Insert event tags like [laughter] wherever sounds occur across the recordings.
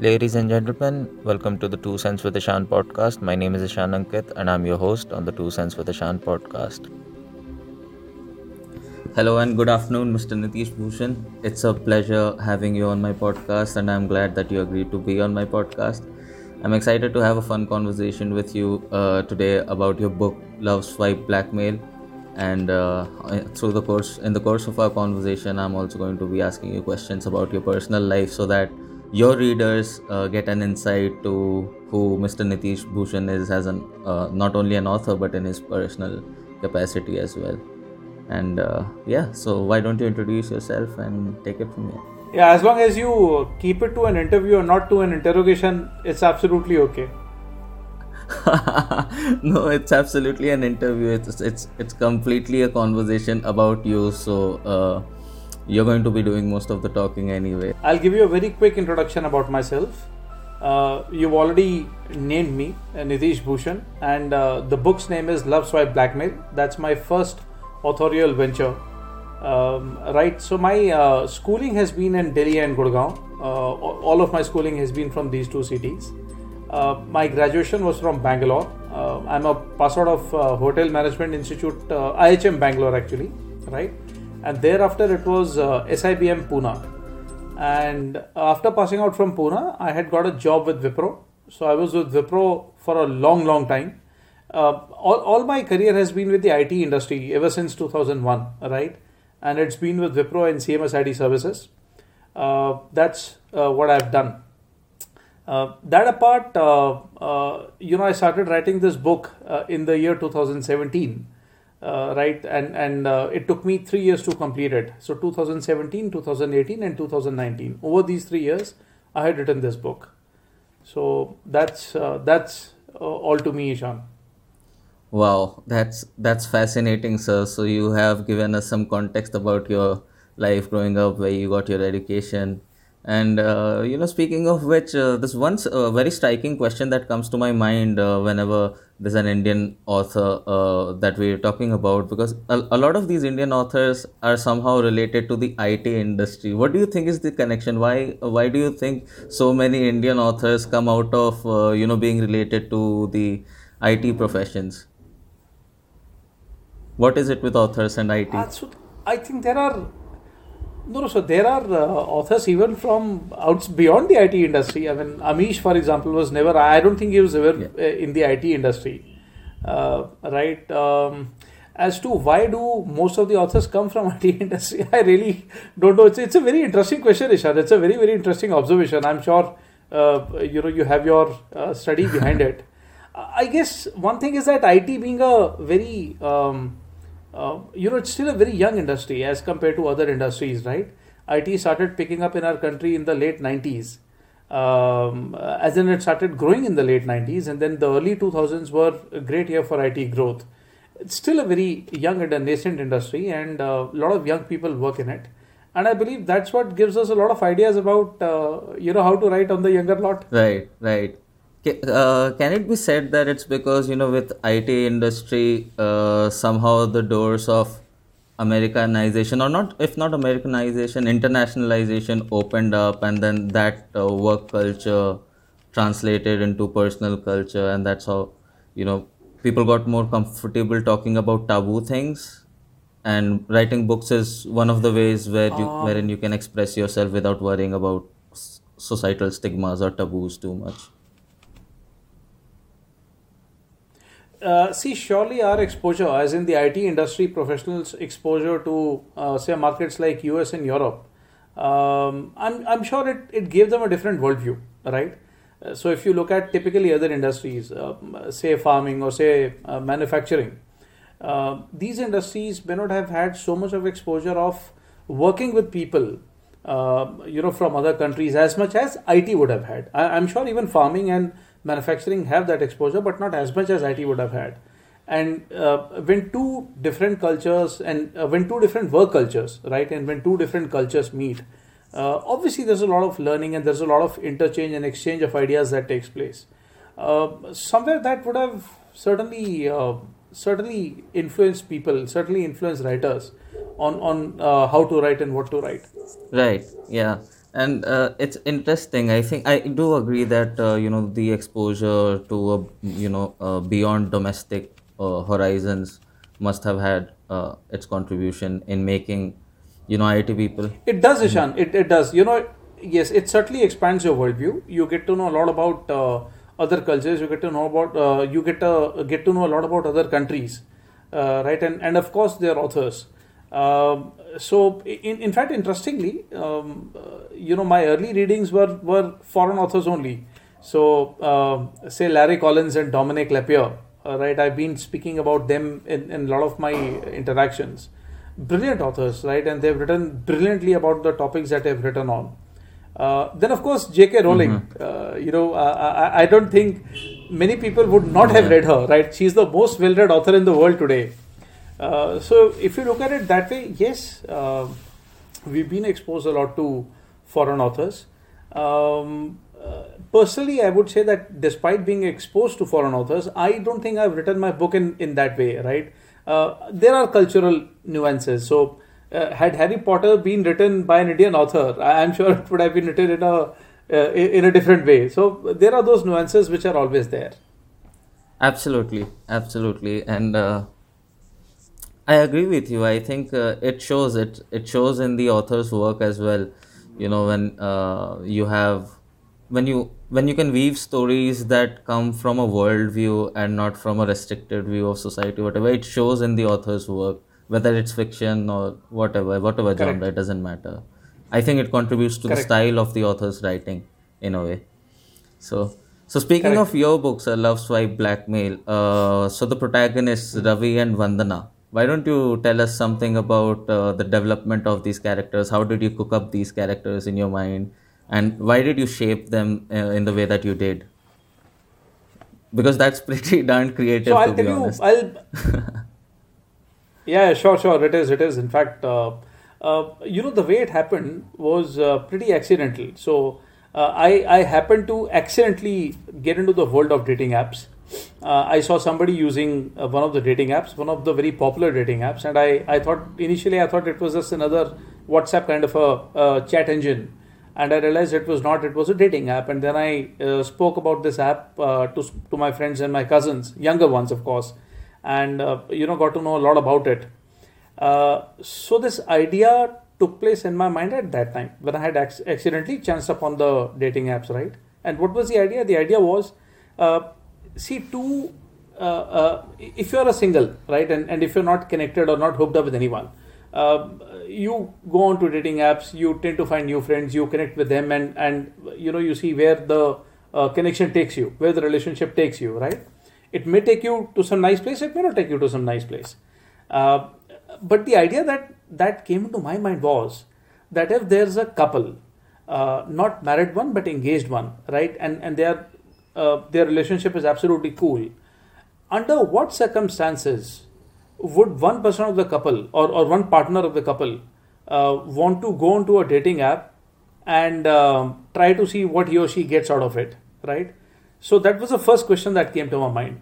Ladies and gentlemen, welcome to the Two Cents with Ishan podcast. My name is Ishan Ankit and I'm your host on the Two Cents with Ishan podcast. Hello and good afternoon, Mr. Nitish Bhushan. It's a pleasure having you on my podcast and I'm glad that you agreed to be on my podcast. I'm excited to have a fun conversation with you uh, today about your book, Love Swipe Blackmail. And uh, through the course, in the course of our conversation, I'm also going to be asking you questions about your personal life so that your readers uh, get an insight to who Mr. Nitish Bhushan is as an uh, not only an author but in his personal capacity as well. And uh, yeah, so why don't you introduce yourself and take it from here? Yeah, as long as you keep it to an interview and not to an interrogation, it's absolutely okay. [laughs] no, it's absolutely an interview. It's it's it's completely a conversation about you. So uh, you're going to be doing most of the talking anyway. I'll give you a very quick introduction about myself. Uh, you've already named me uh, Nitish Bhushan, and uh, the book's name is Love Swipe Blackmail. That's my first authorial venture. Um, right, so my uh, schooling has been in Delhi and Gurgaon. Uh, all of my schooling has been from these two cities. Uh, my graduation was from Bangalore. I'm a pass out of Hotel Management Institute, IHM Bangalore actually, right? And thereafter it was uh, SIBM Pune. And after passing out from Pune, I had got a job with Wipro. So I was with Wipro for a long, long time. Uh, all, all my career has been with the IT industry ever since 2001, right? And it's been with Wipro and CMS IT services. Uh, that's uh, what I've done. Uh, that apart, uh, uh, you know, I started writing this book in the year 2017 uh, right and and uh, it took me 3 years to complete it. So 2017 2018 and 2019 over these 3 years i had written this book. So that's uh, that's uh, all to me ishan. Wow that's that's fascinating sir. So you have given us some context about your life growing up where you got your education and uh, you know, speaking of which, uh, this one uh, very striking question that comes to my mind uh, whenever there's an Indian author uh, that we're talking about, because a, a, lot of these Indian authors are somehow related to the IT industry. What do you think is the connection? Why why do you think so many Indian authors come out of uh, you know being related to the IT professions? What is it with authors and IT? I think there are no, no. So there are uh, authors even from out beyond the IT industry. I mean, Amish, for example, was never. I don't think he was ever yeah. Uh, in the IT industry, uh, right? Um, as to why do most of the authors come from [laughs] IT industry, I really don't know. It's, it's a very interesting question, Ishan. It's a very very interesting observation. I'm sure uh, you know you have your uh, study behind it. [laughs] I guess one thing is that IT being a very um, uh, you know, it's still a very young industry as compared to other industries, right? IT started picking up in our country in the late 90s. Um, as in, it started growing in the late 90s, and then the early 2000s were a great year for IT growth. It's still a very young and a nascent industry, and uh, a lot of young people work in it. And I believe that's what gives us a lot of ideas about, uh, you know, how to write on the younger lot. Right, right uh, can it be said that it's because you know with IT industry uh, somehow the doors of Americanization or not if not Americanization internationalization opened up and then that uh, work culture translated into personal culture and that's how you know people got more comfortable talking about taboo things and writing books is one of the ways where you um, wherein you can express yourself without worrying about societal stigmas or taboos too much Uh, see, surely our exposure, as in the IT industry professionals' exposure to, uh, say, markets like US and Europe, um, I'm, I'm sure it, it gave them a different worldview, right? Uh, so, if you look at typically other industries, um, say farming or say uh, manufacturing, uh, these industries may not have had so much of exposure of working with people you know from other countries as much as IT would have had. I, I'm sure even farming and manufacturing have that exposure, but not as much as IT would have had. And uh, when two different cultures and uh, when two different work cultures, right, and when two different cultures meet, uh, obviously there's a lot of learning and there's a lot of interchange and exchange of ideas that takes place. Uh, somewhere that would have certainly uh, certainly influenced people, certainly influenced writers on on uh, how to write and what to write. Right. Yeah and uh, it's interesting i think i do agree that uh, you know the exposure to a, you know uh, beyond domestic uh, horizons must have had uh, its contribution in making you know it people It does, Ishan. It, it does. You know, yes, it certainly expands your worldview. You get to know a lot about uh, other cultures. You get to know about you get to get to know a lot about other countries, right? And and of course their authors. Um, so in, in fact, interestingly, um, uh, you know, my early readings were were foreign authors only. So uh, say Larry Collins and Dominique Lapierre, uh, right? I've been speaking about them in, in a lot of my interactions brilliant authors, right? And they've written brilliantly about the topics that they've written on. Uh, then, of course, J.K. Rowling. Uh, you know, uh, I, I don't think many people would not have read her, right? She's the most well-read author in the world today. Uh, so, if you look at it that way, yes, uh, we've been exposed a lot to foreign authors. Um, uh, personally, I would say that despite being exposed to foreign authors, I don't think I've written my book in, in that way, right? Uh, there are cultural nuances. So, uh, had Harry Potter been written by an Indian author, I'm sure it would have been written in a in a different way. So, there are those nuances which are always there. Absolutely, absolutely, and I agree with you. I think uh, it shows it. It shows in the author's work as well. You know, when uh, you have when you when you can weave stories that come from a worldview and not from a restricted view of society, whatever it shows in the author's work, whether it's fiction or whatever, whatever genre, Correct. it doesn't matter. I think it contributes to the Correct. style of the author's writing in a way. So, so speaking Correct. of your books, uh, Love Swipe Blackmail. Uh, so the protagonists Ravi and Vandana. Why don't you tell us something about uh, the development of these characters? How did you cook up these characters in your mind, and why did you shape them uh, in the way that you did? Because that's [laughs] pretty darn creative, So I'll tell you. I'll. [laughs] yeah, sure, sure. It is. It is. In fact, uh, uh, you know, the way it happened was uh, pretty accidental. So uh, I I happened to accidentally get into the world of dating apps. Uh, I saw somebody using uh, one of the dating apps, one of the very popular dating apps, and I I thought initially I thought it was just another WhatsApp kind of a chat engine and I realized it was not. It was a dating app, and then I uh, spoke about this app uh, to to my friends and my cousins, younger ones, of course, and uh, you know got to know a lot about it. So this idea took place in my mind at that time when I had ac- accidentally chanced upon the dating apps, right? And what was the idea? The idea was, uh, see, two. Uh, uh, if you're a single, right, and, and if you're not connected or not hooked up with anyone, uh, you go on to dating apps you tend to find new friends you connect with them and and you know you see where the uh, connection takes you where the relationship takes you right it may take you to some nice place it may not take you to some nice place uh, but the idea that that came into my mind was that if there's a couple uh, not married one but engaged one right and and their uh, their relationship is absolutely cool. Under what circumstances would one person of the couple or, or one partner of the couple uh, want to go onto a dating app and um, try to see what he or she gets out of it right? So that was the first question that came to my mind.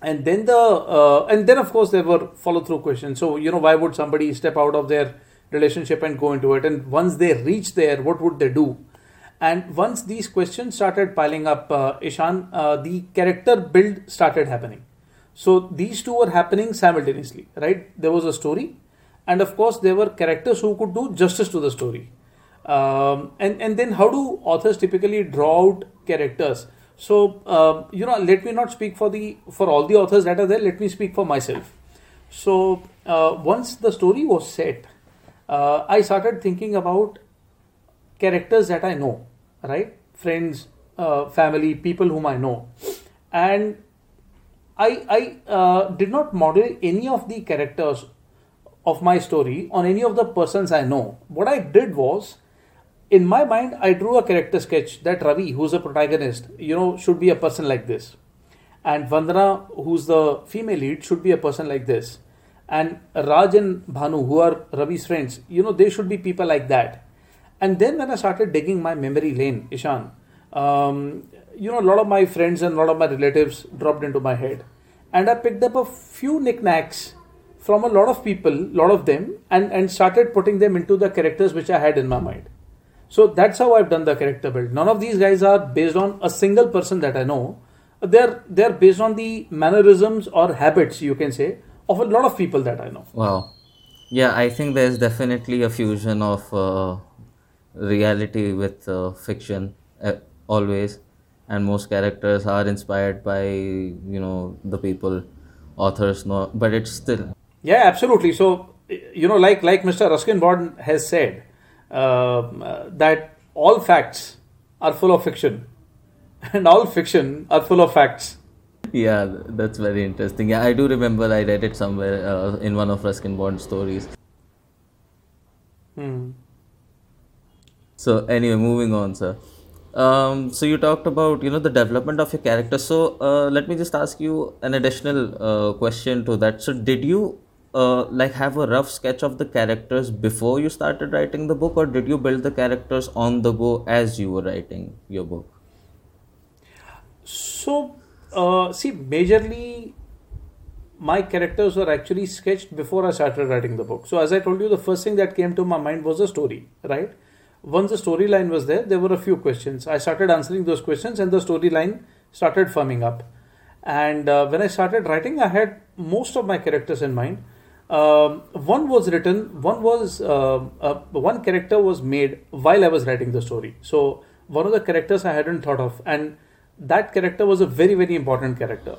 And then the uh, and then of course there were follow through questions. So you know why would somebody step out of their relationship and go into it? And once they reach there what would they do and once these questions started piling up uh, ishan uh, the character build started happening. So these two were happening simultaneously right? There was a story and of course there were characters who could do justice to the story. Um, and and then how do authors typically draw out characters? So um, you know let me not speak for the for all the authors that are there. Let me speak for myself. So uh, once the story was set uh, i started thinking about characters that i know right friends uh, family people whom i know and I, I uh, did not model any of the characters of my story on any of the persons I know. What I did was, in my mind, I drew a character sketch that Ravi, who's a protagonist, you know, should be a person like this. And Vandana, who's the female lead, should be a person like this. And Raj and Bhanu, who are Ravi's friends, you know, they should be people like that. And then when I started digging my memory lane, Ishan, um, you know, a lot of my friends and a lot of my relatives dropped into my head. And I picked up a few knickknacks from a lot of people, a lot of them, and, and started putting them into the characters which I had in my mind. So that's how I've done the character build. None of these guys are based on a single person that I know. They're they're based on the mannerisms or habits, you can say, of a lot of people that I know. Wow. Yeah, I think there's definitely a fusion of uh, reality with uh, fiction uh, always, and most characters are inspired by you know the people authors know, but it's still Yeah, absolutely. So you know, like like Mr. Ruskin Bond has said, uh, that all facts are full of fiction, [laughs] and all fiction are full of facts. yeah, that's very interesting. Yeah, I do remember I read it somewhere uh, in one of Ruskin Bond's stories. Hmm. So anyway, moving on, sir. Um, so you talked about you know the development of your character. So uh, let me just ask you an additional uh, question to that. So did you uh, like have a rough sketch of the characters before you started writing the book, or did you build the characters on the go as you were writing your book? So, uh, see, majorly my characters were actually sketched before I started writing the book. So, as I told you, the first thing that came to my mind was the story, right? Once the storyline was there, there were a few questions. I started answering those questions, and the storyline started firming up. And uh, when I started writing, I had most of my characters in mind. Um, one was written, one was uh, uh, one character was made while I was writing the story. So one of the characters I hadn't thought of, and that character was a very very important character,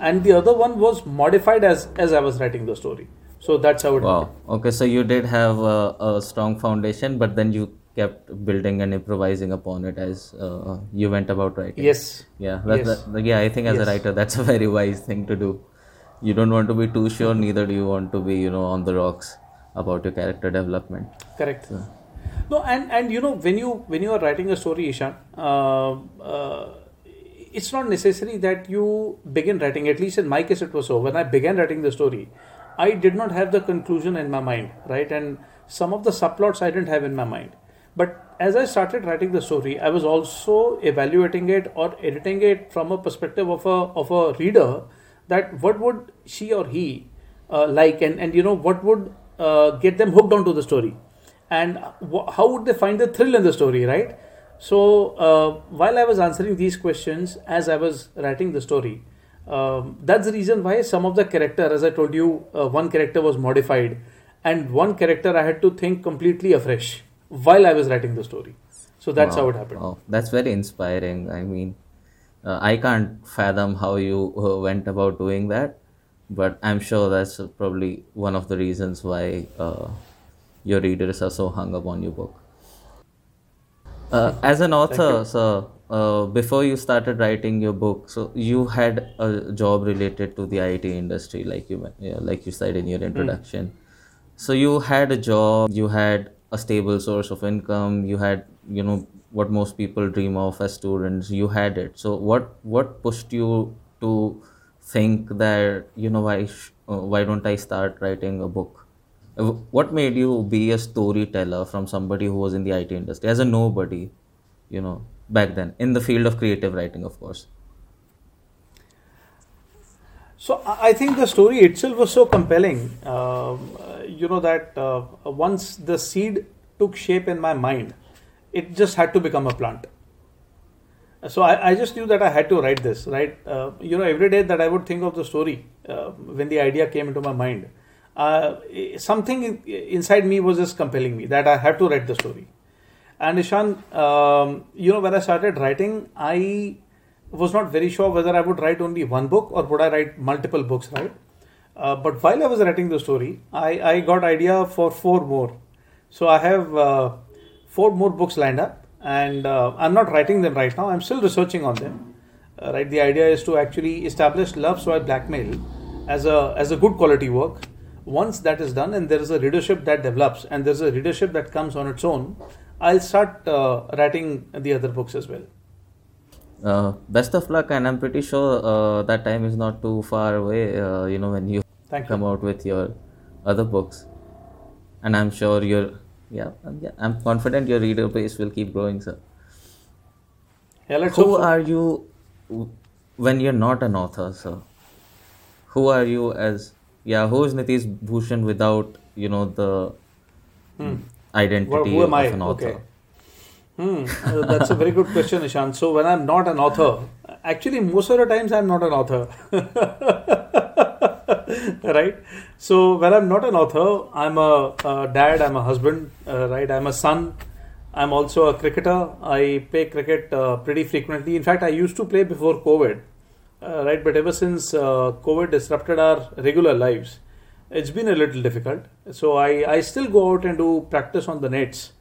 and the other one was modified as as I was writing the story. So that's how it. Wow. Okay, so you did have a, a strong foundation, but then you kept building and improvising upon it as uh, you went about writing. Yes. Yeah, that, Yes. that- yeah. I think as a writer, that's a very wise thing to do. You don't want to be too sure, neither do you want to be, you know, on the rocks about your character development. Correct. No, and and you know when you when you are writing a story, Ishan, uh, uh, it's not necessary that you begin writing. At least in my case, it was so. When I began writing the story, I did not have the conclusion in my mind, right? And some of the subplots I didn't have in my mind. But as I started writing the story, I was also evaluating it or editing it from a perspective of a of a reader that what would she or he uh, like and and you know what would uh, get them hooked onto the story. And how would they find the thrill in the story right? So uh, while i was answering these questions as i was writing the story um, that's the reason why some of the character as i told you uh, one character was modified and one character i had to think completely afresh while i was writing the story so that's how it happened Wow, that's very inspiring. I mean, uh, I can't fathom how you uh, went about doing that, but I'm sure that's probably one of the reasons why uh, your readers are so hung up on your book. Uh, as an author, so uh, before you started writing your book, so you had a job related to the IT industry, like you yeah, like you said in your introduction. So you had a job, you had a stable source of income, you had you know what most people dream of as students. You had it. So what what pushed you to think that you know why sh- uh, why don't I start writing a book? Uh, What made you be a storyteller from somebody who was in the IT industry as a nobody, you know, back then in the field of creative writing, of course. So I think the story itself was so compelling. Um, you know that uh, once the seed took shape in my mind, it just had to become a plant. So I, I just knew that I had to write this. Right. Uh, you know, every day that I would think of the story uh, when the idea came into my mind, uh, something inside me was just compelling me that I had to write the story. And Ishan, um, you know, when I started writing, I was not very sure whether I would write only one book or would I write multiple books, right? Uh, but while I was writing the story, I, I got idea for four more. So I have uh, four more books lined up, and uh, I'm not writing them right now. I'm still researching on them. Uh, right, the idea is to actually establish Love Swipe Blackmail as a as a good quality work. Once that is done, and there is a readership that develops, and there's a readership that comes on its own, I'll start uh, writing the other books as well. Uh, best of luck, and I'm pretty sure uh, that time is not too far away. Uh, you know, when you Thank you. come out with your other books, and I'm sure your yeah, um, yeah, I'm confident your reader base will keep growing, sir. Yeah, let's Who so. are you when you're not an author, sir? Who are you as yeah? Who is Nitish Bhushan without you know the Hmm. identity Who- who am of I? an author? Okay. Hmm, uh, that's a very good question, Ishan. So when I'm not an author, actually most of the times I'm not an author. [laughs] right? So when I'm not an author, I'm a, a dad, I'm a husband, uh, right? I'm a son. I'm also a cricketer. I play cricket uh, pretty frequently. In fact, I used to play before COVID, uh, right? But ever since uh, COVID disrupted our regular lives, it's been a little difficult. So I, I still go out and do practice on the nets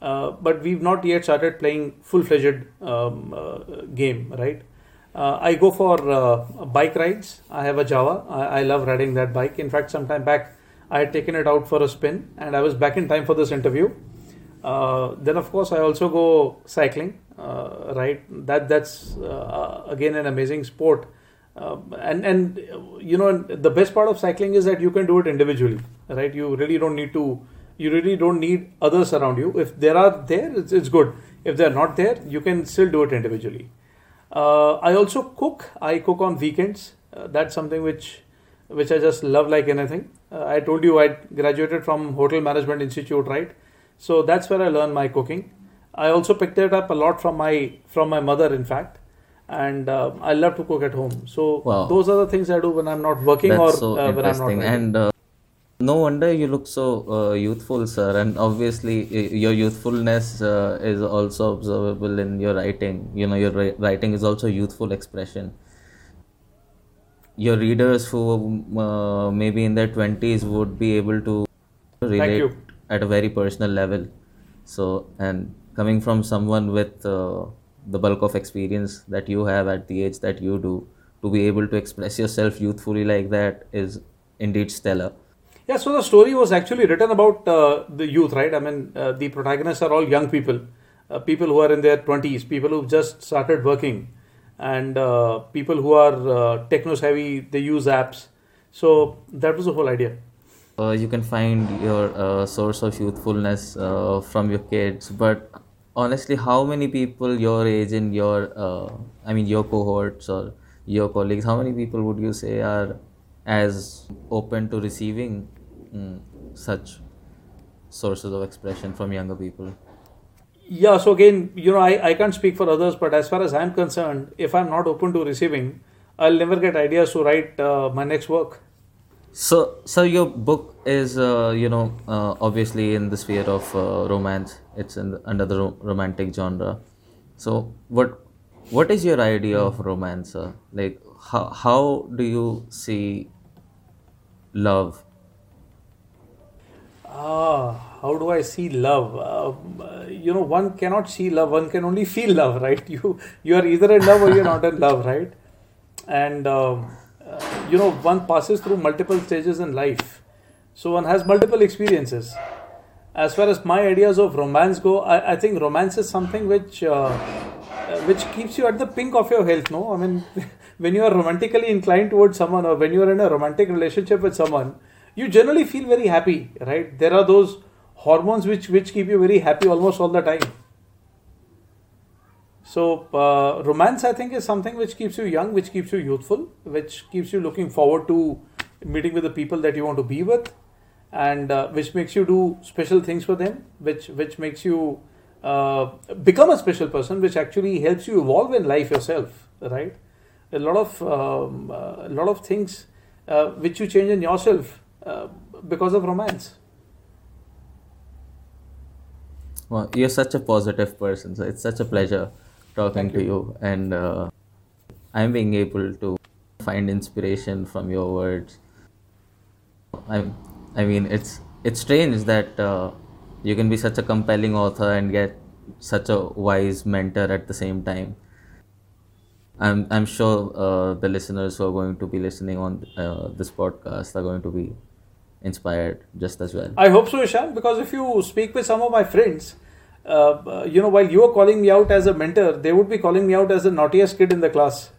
but we've not yet started playing full-fledged um, uh, game, right? Uh, I go for uh, bike rides. I have a Jawa. I, I, love riding that bike. In fact, some time back, I had taken it out for a spin, and I was back in time for this interview. Uh, then, of course, I also go cycling. right, that that's again an amazing sport. and and you know the best part of cycling is that you can do it individually, right? You really don't need to you really don't need others around you. If there are there, it's, it's good. If they're not there, you can still do it individually. Uh, I also cook. I cook on weekends. Uh, that's something which which I just love like anything. Uh, I told you I graduated from Hotel Management Institute, right? So that's where I learned my cooking. I also picked it up a lot from my from my mother, in fact, and uh, I love to cook at home. So wow. those are the things I do when I'm not working that's or so uh, when I'm not. Working. And uh, no wonder you look so uh, youthful, sir. And obviously, your youthfulness uh, is also observable in your writing. You know, your writing is also youthful expression. Your readers who uh, maybe in their 20s would be able to relate at a very personal level. So, and coming from someone with uh, the bulk of experience that you have at the age that you do, to be able to express yourself youthfully like that is indeed stellar. Yeah, so the story was actually written about uh, the youth, right? I mean, uh, the protagonists are all young people, uh, people who are in their 20s, people who've just started working, and uh, people who are uh, techno savvy, they use apps. So that was the whole idea. Uh, you can find your source of youthfulness from your kids, but honestly, how many people your age and your, I mean, your cohorts or your colleagues, how many people would you say are as open to receiving mm, such sources of expression from younger people? Yeah, so again, you know, I, I can't speak for others, but as far as I'm concerned, if I'm not open to receiving, I'll never get ideas to write uh, my next work. So, so your book is, uh, you know, uh, obviously in the sphere of uh, romance. It's in the, under the ro- romantic genre. So, what what is your idea of romance? like, how how do you see love Ah, how do I see love? Uh, you know, one cannot see love. One can only feel love, [laughs] right? You you are either in love or you're not in [laughs] love, right? And um, uh, you know, one passes through multiple stages in life, so one has multiple experiences. As far as my ideas of romance go, I, I think romance is something which uh, uh which keeps you at the pink of your health. No, I mean, [laughs] when you are romantically inclined towards someone, or when you are in a romantic relationship with someone you generally feel very happy, right? There are those hormones which which keep you very happy almost all the time. So uh, romance, I think, is something which keeps you young, which keeps you youthful, which keeps you looking forward to meeting with the people that you want to be with, and uh, which makes you do special things for them, which which makes you uh, become a special person, which actually helps you evolve in life yourself, right? A lot of um, uh, a lot of things uh, which you change in yourself uh, because of romance. Well, you're such a positive person, so it's such a pleasure talking Thank to you. you, and uh, I'm being able to find inspiration from your words. I'm, I mean, it's it's strange that uh, you can be such a compelling author and get such a wise mentor at the same time. I'm I'm sure uh, the listeners who are going to be listening on uh, this podcast are going to be inspired just as well. I hope so, Ishan, because if you speak with some of my friends, uh, you know, while you are calling me out as a mentor, they would be calling me out as the naughtiest kid in the class.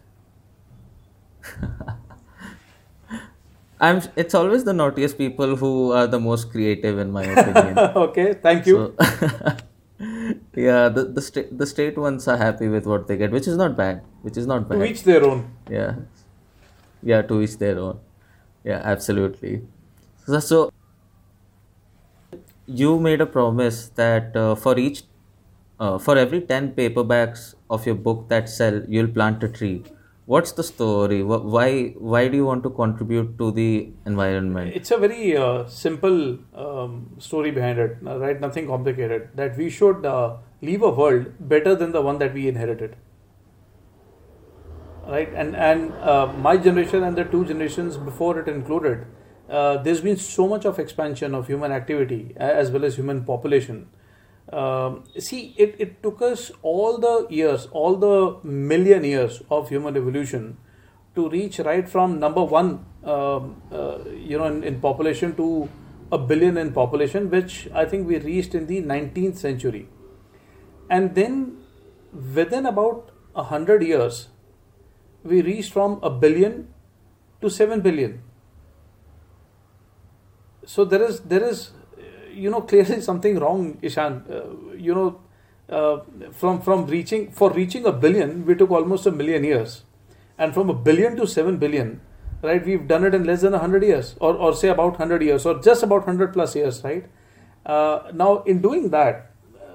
[laughs] I'm. It's always the naughtiest people who are the most creative, in my opinion. [laughs] okay, thank you. So, [laughs] yeah, the the state the state ones are happy with what they get, which is not bad. Which is not bad. To each their own. Yeah, yeah, to each their own. Yeah, absolutely. So you made a promise that uh, for each uh, for every 10 paperbacks of your book that sell, you'll plant a tree. What's the story? Why why do you want to contribute to the environment? It's a very uh, simple um, story behind it, uh, right? Nothing complicated. That we should uh, leave a world better than the one that we inherited, right? And and uh, my generation and the two generations before it included, uh, there's been so much of expansion of human activity as well as human population um, see, it, it took us all the years, all the million years of human evolution to reach right from number one, um, uh, you know, in, in, population to a billion in population, which I think we reached in the 19th century. And then within about a hundred years, we reached from a billion to seven billion. So there is there is you know clearly [laughs] something wrong, Ishan. Uh, you know, uh, from from reaching for reaching a billion, we took almost a million years, and from a billion to seven billion, right? We've done it in less than hundred years, or or say about hundred years, or just about hundred plus years, right? Uh, now, in doing that,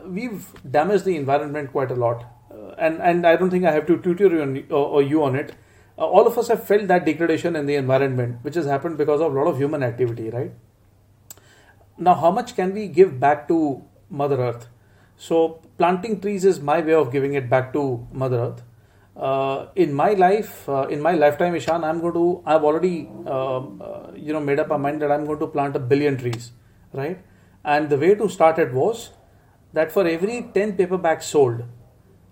we've damaged the environment quite a lot, uh, and and I don't think I have to tutor you on, or, or you on it. Uh, all of us have felt that degradation in the environment, which has happened because of a lot of human activity, right? Now how much can we give back to mother earth? So planting trees is my way of giving it back to mother earth. Uh, in my life uh, in my lifetime ishan i'm going to i've already um, uh, you know made up my mind that i'm going to plant a billion trees right? And the way to start it was that for every 10 paperbacks sold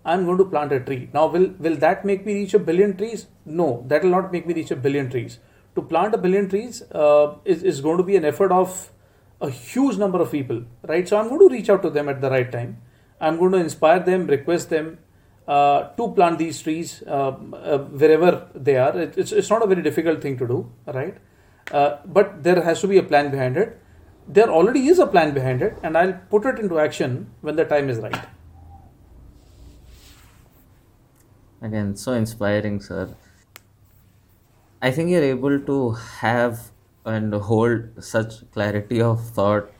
i'm going to plant a tree. Now will will that make me reach a billion trees? No that will not make me reach a billion trees. To plant a billion trees uh, is, is going to be an effort of a huge number of people, right? So I'm going to reach out to them at the right time. I'm going to inspire them, request them uh, to plant these trees uh, uh, wherever they are. It, it's, it's not a very difficult thing to do, right? Uh, but there has to be a plan behind it. There already is a plan behind it, and I'll put it into action when the time is right. Again, so inspiring, sir. I think you're able to have and hold such clarity of thought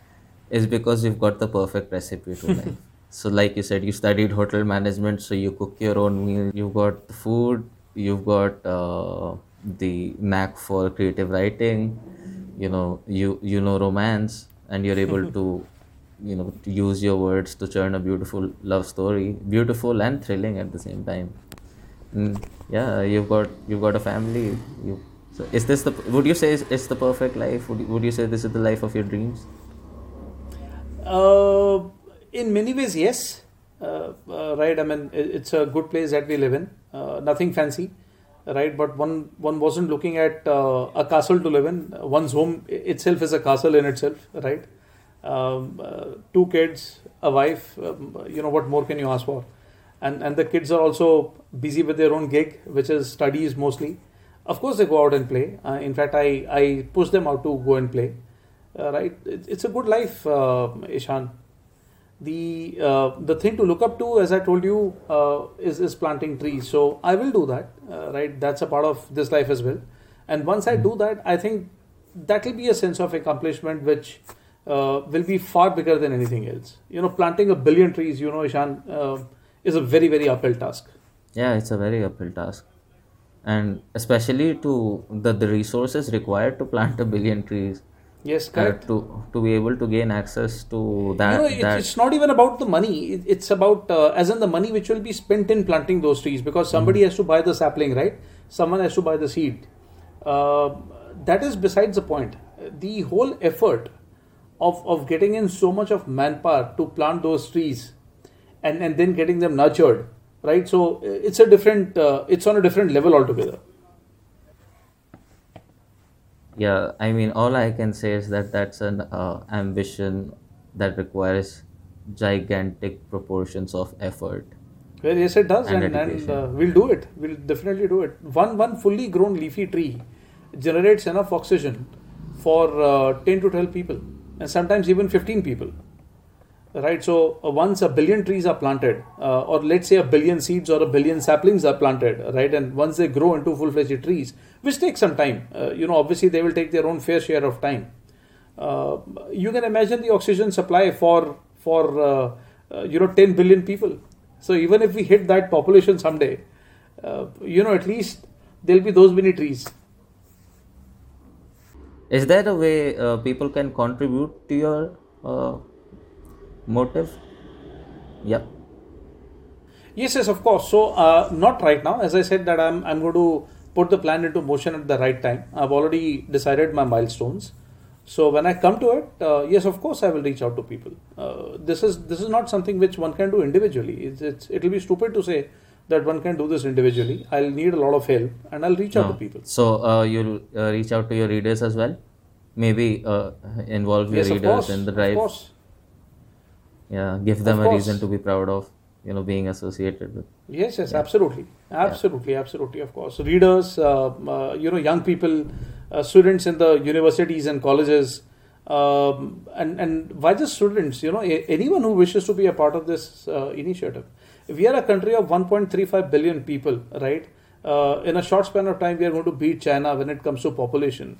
is because you've got the perfect recipe to life. [laughs] so, like you said, you studied hotel management, so you cook your own meal. You've got the food. You've got uh, the knack for creative writing. You know, you you know romance, and you're able [laughs] to, you know, to use your words to churn a beautiful love story, beautiful and thrilling at the same time. And yeah, you've got you've got a family. You so is this the? Would you say it's, it's the perfect life? Would you, would you say this is the life of your dreams? Uh, in many ways, yes. Uh, uh, right. I mean, it's a good place that we live in. Uh, nothing fancy, right? But one one wasn't looking at uh, a castle to live in. One's home itself is a castle in itself, right? Um, uh, two kids, a wife. Um, you know what more can you ask for? And and the kids are also busy with their own gig, which is studies mostly of course, they go out and play. Uh, in fact, I, I push them out to go and play. Uh, right? It, it's a good life, uh, Ishan. The uh, the thing to look up to, as I told you, uh, is is planting trees. So I will do that. Uh, right? That's a part of this life as well. And once I do that, I think that will be a sense of accomplishment which will be far bigger than anything else. You know, planting a billion trees, you know, Ishan, is a very very uphill task. Yeah, it's a very uphill task and especially to the, the resources required to plant a billion trees. Yes uh, correct. uh, to to be able to gain access to that, you know, it, that it's not even about the money. It, it's about uh, as in the money which will be spent in planting those trees. Because somebody mm. has to buy the sapling right? Someone has to buy the seed. Uh, that is besides the point. The whole effort of of getting in so much of manpower to plant those trees and and then getting them nurtured right? So it's a different, uh, it's on a different level altogether. Yeah, I mean, all I can say is that that's an uh, ambition that requires gigantic proportions of effort. Well, yes, it does, and, and, and uh, we'll do it. We'll definitely do it. One one fully grown leafy tree generates enough oxygen for uh, ten to twelve people, and sometimes even fifteen people right? So uh, once a billion trees are planted, uh, or let's say a billion seeds or a billion saplings are planted, right? And once they grow into full-fledged trees, which takes some time, uh, you know, obviously they will take their own fair share of time. Uh, you can imagine the oxygen supply for for uh, uh, you know 10 billion people. So even if we hit that population someday, you know at least there'll be those many trees. Is there a way people can contribute to your motive? Yeah. Yes, yes, of course. So uh, not right now. As I said, that I'm I'm going to put the plan into motion at the right time. I've already decided my milestones. So when I come to it, uh, yes, of course, I will reach out to people. Uh, this is this is not something which one can do individually. It's, it's it'll be stupid to say that one can do this individually. I'll need a lot of help, and I'll reach out to people. So uh, you'll uh, reach out to your readers as well. Maybe uh, involve your Yes, readers course, in the of drive. Yeah, give them a reason to be proud of. You know, being associated with. Yes, yes, absolutely, absolutely, absolutely. Of course, readers, uh, uh, you know, young people, uh, students in the universities and colleges, um, and and why just students? You know, a- anyone who wishes to be a part of this uh, initiative. We are a country of 1.35 billion people, right? Uh, in a short span of time, we are going to beat China when it comes to population.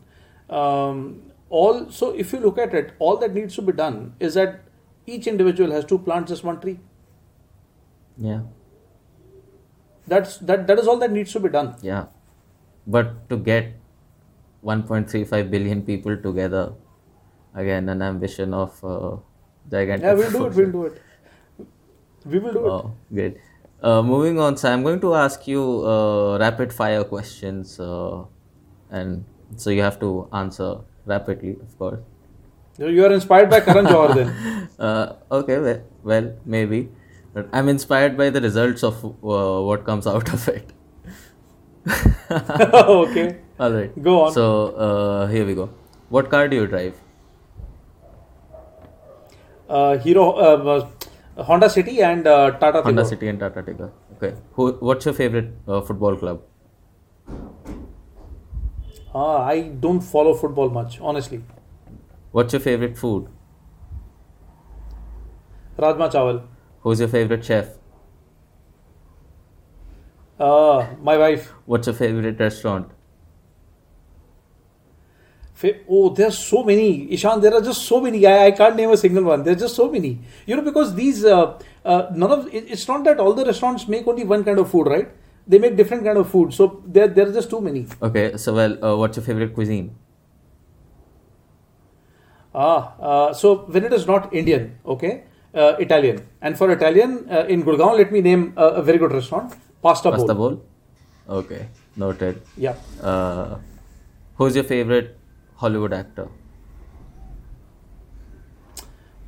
Um, all so, if you look at it, all that needs to be done is that each individual has to plant just one tree. Yeah, That's that. That is all that needs to be done. yeah. But to get 1.35 billion people together, again, an ambition of uh, gigantic. Yeah, we'll do it. We'll do it. We will do it. Oh, good. Uh, moving on, so I'm going to ask you uh, rapid fire questions, uh, and so you have to answer rapidly, of course. You are inspired by Karan Johar then. [laughs] Uh, okay, well, well, maybe, but I'm inspired by the results of uh, what comes out of it. [laughs] okay. All right. Go on. So uh, here we go. What car do you drive? Uh, Hero, uh, uh, Honda City and uh, Tata Honda Tigor. City and Tata Tigor. Okay. Who? What's your favorite uh, football club? Uh, I don't follow football much, honestly. What's your favorite food? Rajma Chawal. Who's your favorite chef? Uh, my wife. What's your favorite restaurant? Oh, there's so many. Ishan, there are just so many. I, I can't name a single one. There's just so many. You know, because these, uh, uh, none of, it, it's not that all the restaurants make only one kind of food, right? They make different kind of food. So there, there are just too many. Okay, so well, uh, what's your favorite cuisine? Ah, uh, so when it is not Indian, okay, uh, Italian. And for Italian, uh, in Gurgaon, let me name a, a very good restaurant, Pasta, Bowl. Pasta Bowl. bowl. Okay, noted. Yeah. Uh, who's your favorite Hollywood actor?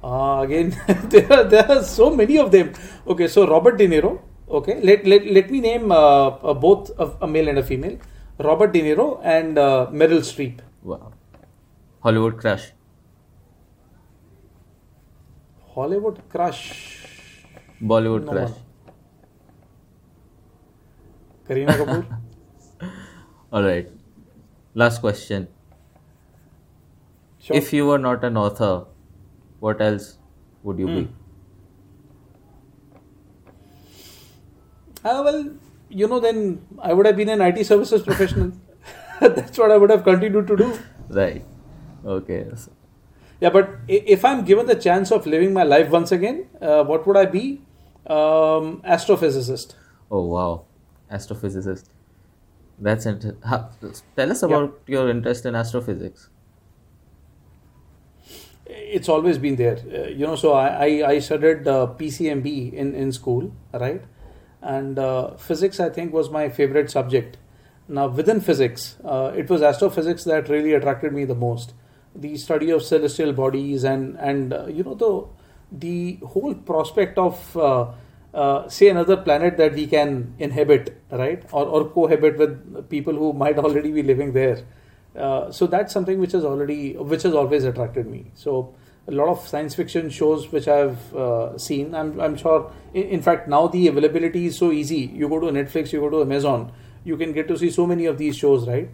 Uh, again, [laughs] there, are, there are so many of them. Okay, so Robert De Niro. Okay, let, let, let me name uh, uh, both a, a male and a female. Robert De Niro and uh, Meryl Streep. Wow. Hollywood crush. Hollywood crush. Bollywood crush. one. Kareena Kapoor. [laughs] All right. Last question. Sure. If you were not an author, what else would you be? Ah, well, you know, then I would have been an IT services professional. [laughs] That's what I would have continued to do. Right. Okay. So- Yeah, but if I'm given the chance of living my life once again, uh, what would I be? Um, astrophysicist. Oh wow, astrophysicist. That's inter- how, tell us about your interest in astrophysics. It's always been there. Uh, you know, so I, I, I studied uh, PCMB in, in school, right? And uh, physics, I think, was my favorite subject. Now, within physics, uh, it was astrophysics that really attracted me the most. The study of celestial bodies and, and uh, you know, the, the whole prospect of, uh, uh, say, another planet that we can inhabit, right? Or, or cohabit with people who might already be living there. Uh, so that's something which has already which has always attracted me so a lot of science fiction shows which i've uh, seen i'm, I'm sure in, in fact now the availability is so easy you go to netflix you go to amazon you can get to see so many of these shows right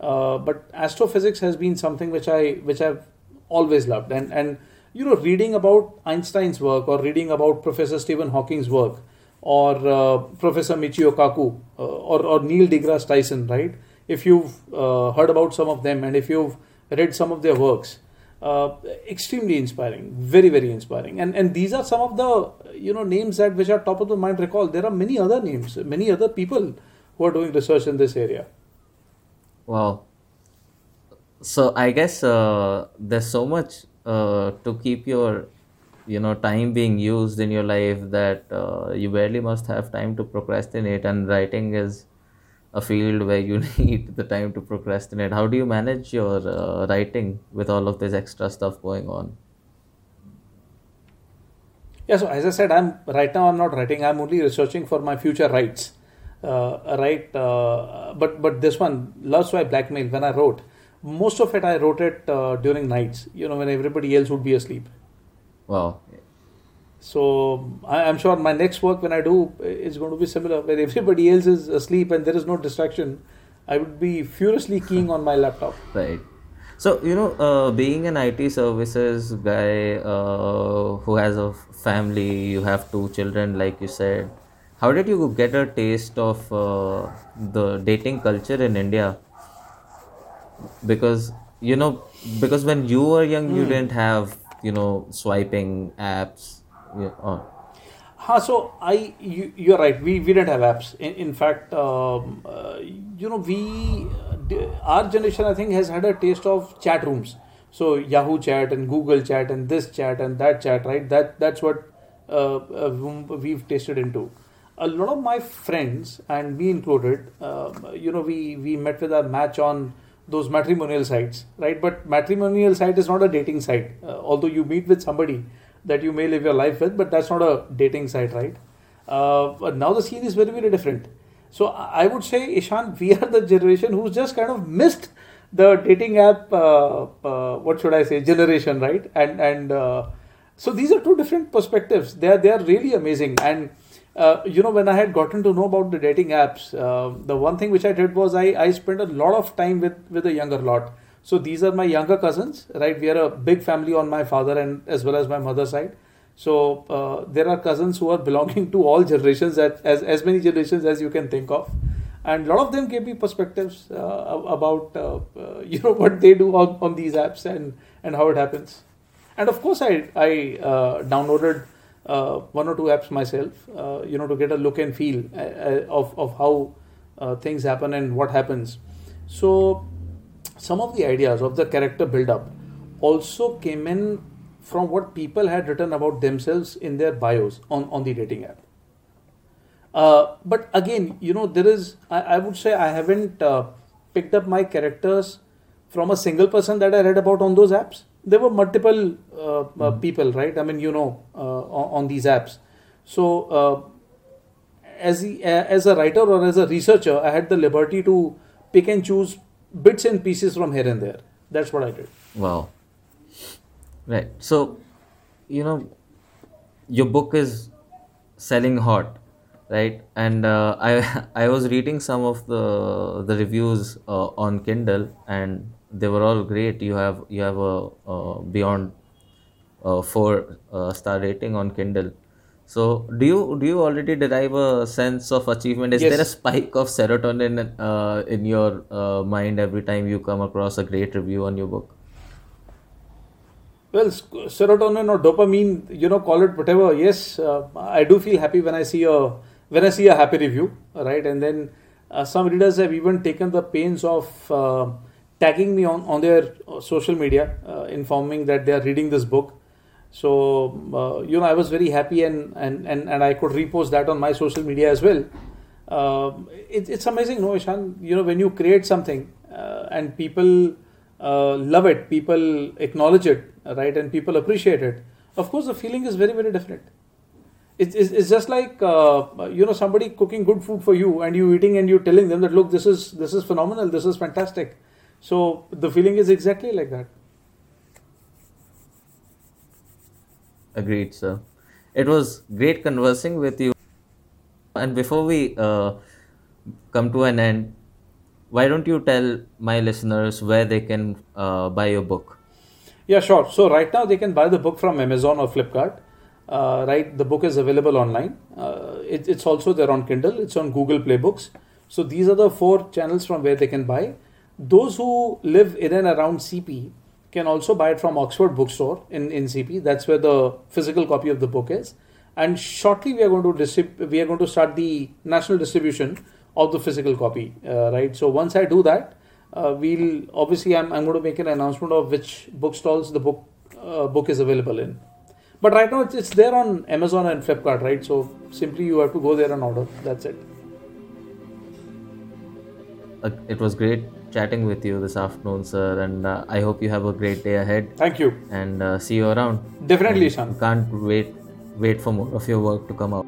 uh, but astrophysics has been something which i which i've always loved and and you know reading about einstein's work or reading about professor stephen hawking's work or uh, professor michio kaku uh, or, or neil degrasse tyson right if you've uh, heard about some of them and if you've read some of their works uh, extremely inspiring, very very inspiring. And and these are some of the you know names that which are top of the mind recall. There are many other names, many other people who are doing research in this area. Wow. So I guess uh, there's so much uh, to keep your you know time being used in your life that uh, you barely must have time to procrastinate and writing is a field where you [laughs] need the time to procrastinate. How do you manage your uh, writing with all of this extra stuff going on? Yeah so as i said i'm right now i'm not writing. I'm only researching for my future writes uh, right uh, but but this one love swipe blackmail when i wrote most of it i wrote it uh, during nights you know when everybody else would be asleep wow so I, am sure my next work when I do is going to be similar, where everybody else is asleep and there is no distraction. I would be furiously keying on my laptop. [laughs] Right. So you know, uh, being an IT services guy uh, who has a family, you have two children, like you said. How did you get a taste of uh, the dating culture in India? Because you know, because when you were young, mm. you hmm. didn't have you know swiping apps yeah, on. Ha, so I you, you're right. We we didn't have apps. In, in fact, um, uh, you know, we our generation I think has had a taste of chat rooms. So Yahoo chat and Google chat and this chat and that chat, right? That that's what uh, uh, we've tasted into. A lot of my friends and me included, um, you know, we we met with a match on those matrimonial sites, right? But matrimonial site is not a dating site. Uh, although you meet with somebody, that you may live your life with, but that's not a dating site, right? Uh, now the scene is very, very different. So I would say, Ishan, we are the generation who's just kind of missed the dating app. Uh, uh, what should I say? Generation, right? And and uh, so these are two different perspectives. They are they are really amazing. And uh, you know, when I had gotten to know about the dating apps, uh, the one thing which I did was I I spent a lot of time with with a younger lot. So these are my younger cousins, right? We are a big family on my father and as well as my mother's side. So uh, there are cousins who are belonging to all generations, as, as, as many generations as you can think of. And a lot of them gave me perspectives uh, about uh, uh [laughs] you know what they do on, on these apps and, and how it happens. And of course, I, I downloaded Uh, one or two apps myself, uh, you know, to get a look and feel uh, of, of how things happen and what happens. So some of the ideas of the character build up also came in from what people had written about themselves in their bios on, on the dating app. Uh, but again, you know, there is, I, I would say, I haven't uh, picked up my characters from a single person that I read about on those apps. There were multiple uh, mm-hmm. people, right? I mean, you know, uh, on, on, these apps. So, uh, as, as a writer or as a researcher, I had the liberty to pick and choose bits and pieces from here and there. That's what I did. Wow. Right. So, you know, your book is selling hot, right? And uh, [laughs] I I was reading some of the the reviews uh, on Kindle, and they were all great. You have you have a, a beyond uh, four star rating on Kindle so do you do you already derive a sense of achievement? Is yes. there a spike of serotonin uh, in your uh, mind every time you come across a great review on your book? Well, serotonin or dopamine, you know, call it whatever. Yes, uh, I do feel happy when I see a when I see a happy review, right? And then uh, some readers have even taken the pains of uh, tagging me on on their uh, social media, informing that they are reading this book so uh, you know, I was very happy, and, and and and I could repost that on my social media as well. Uh, it, it's amazing, no, Ishan. You know, when you create something uh, and people uh, love it, people acknowledge it, right, and people appreciate it. Of course, the feeling is very very different. It's, it's, it's just like uh, you know somebody cooking good food for you and you eating and you telling them that look this is this is phenomenal this is fantastic so the feeling is exactly like that Agreed, sir. It was great conversing with you. And before we uh, come to an end, why don't you tell my listeners where they can uh, buy your book? Yeah, sure. So right now they can buy the book from Amazon or Flipkart. Uh, right, the book is available online. Uh, it, it's also there on Kindle. It's on Google Play Books. So these are the four channels from where they can buy. Those who live in and around CP, can also buy it from Oxford Bookstore in, in CP. That's where the physical copy of the book is. And shortly we are going to distrib- we are going to start the national distribution of the physical copy, uh, right? So once I do that, uh, we'll obviously I'm, I'm going to make an announcement of which bookstalls the book uh, book is available in. But right now it's, it's there on Amazon and Flipkart, right? So simply you have to go there and order. That's it. Uh, it was great chatting with you this afternoon, sir, and uh, I hope you have a great day ahead. Thank you. And uh, see you around. Definitely, Shan. Can't wait wait for more of your work to come out.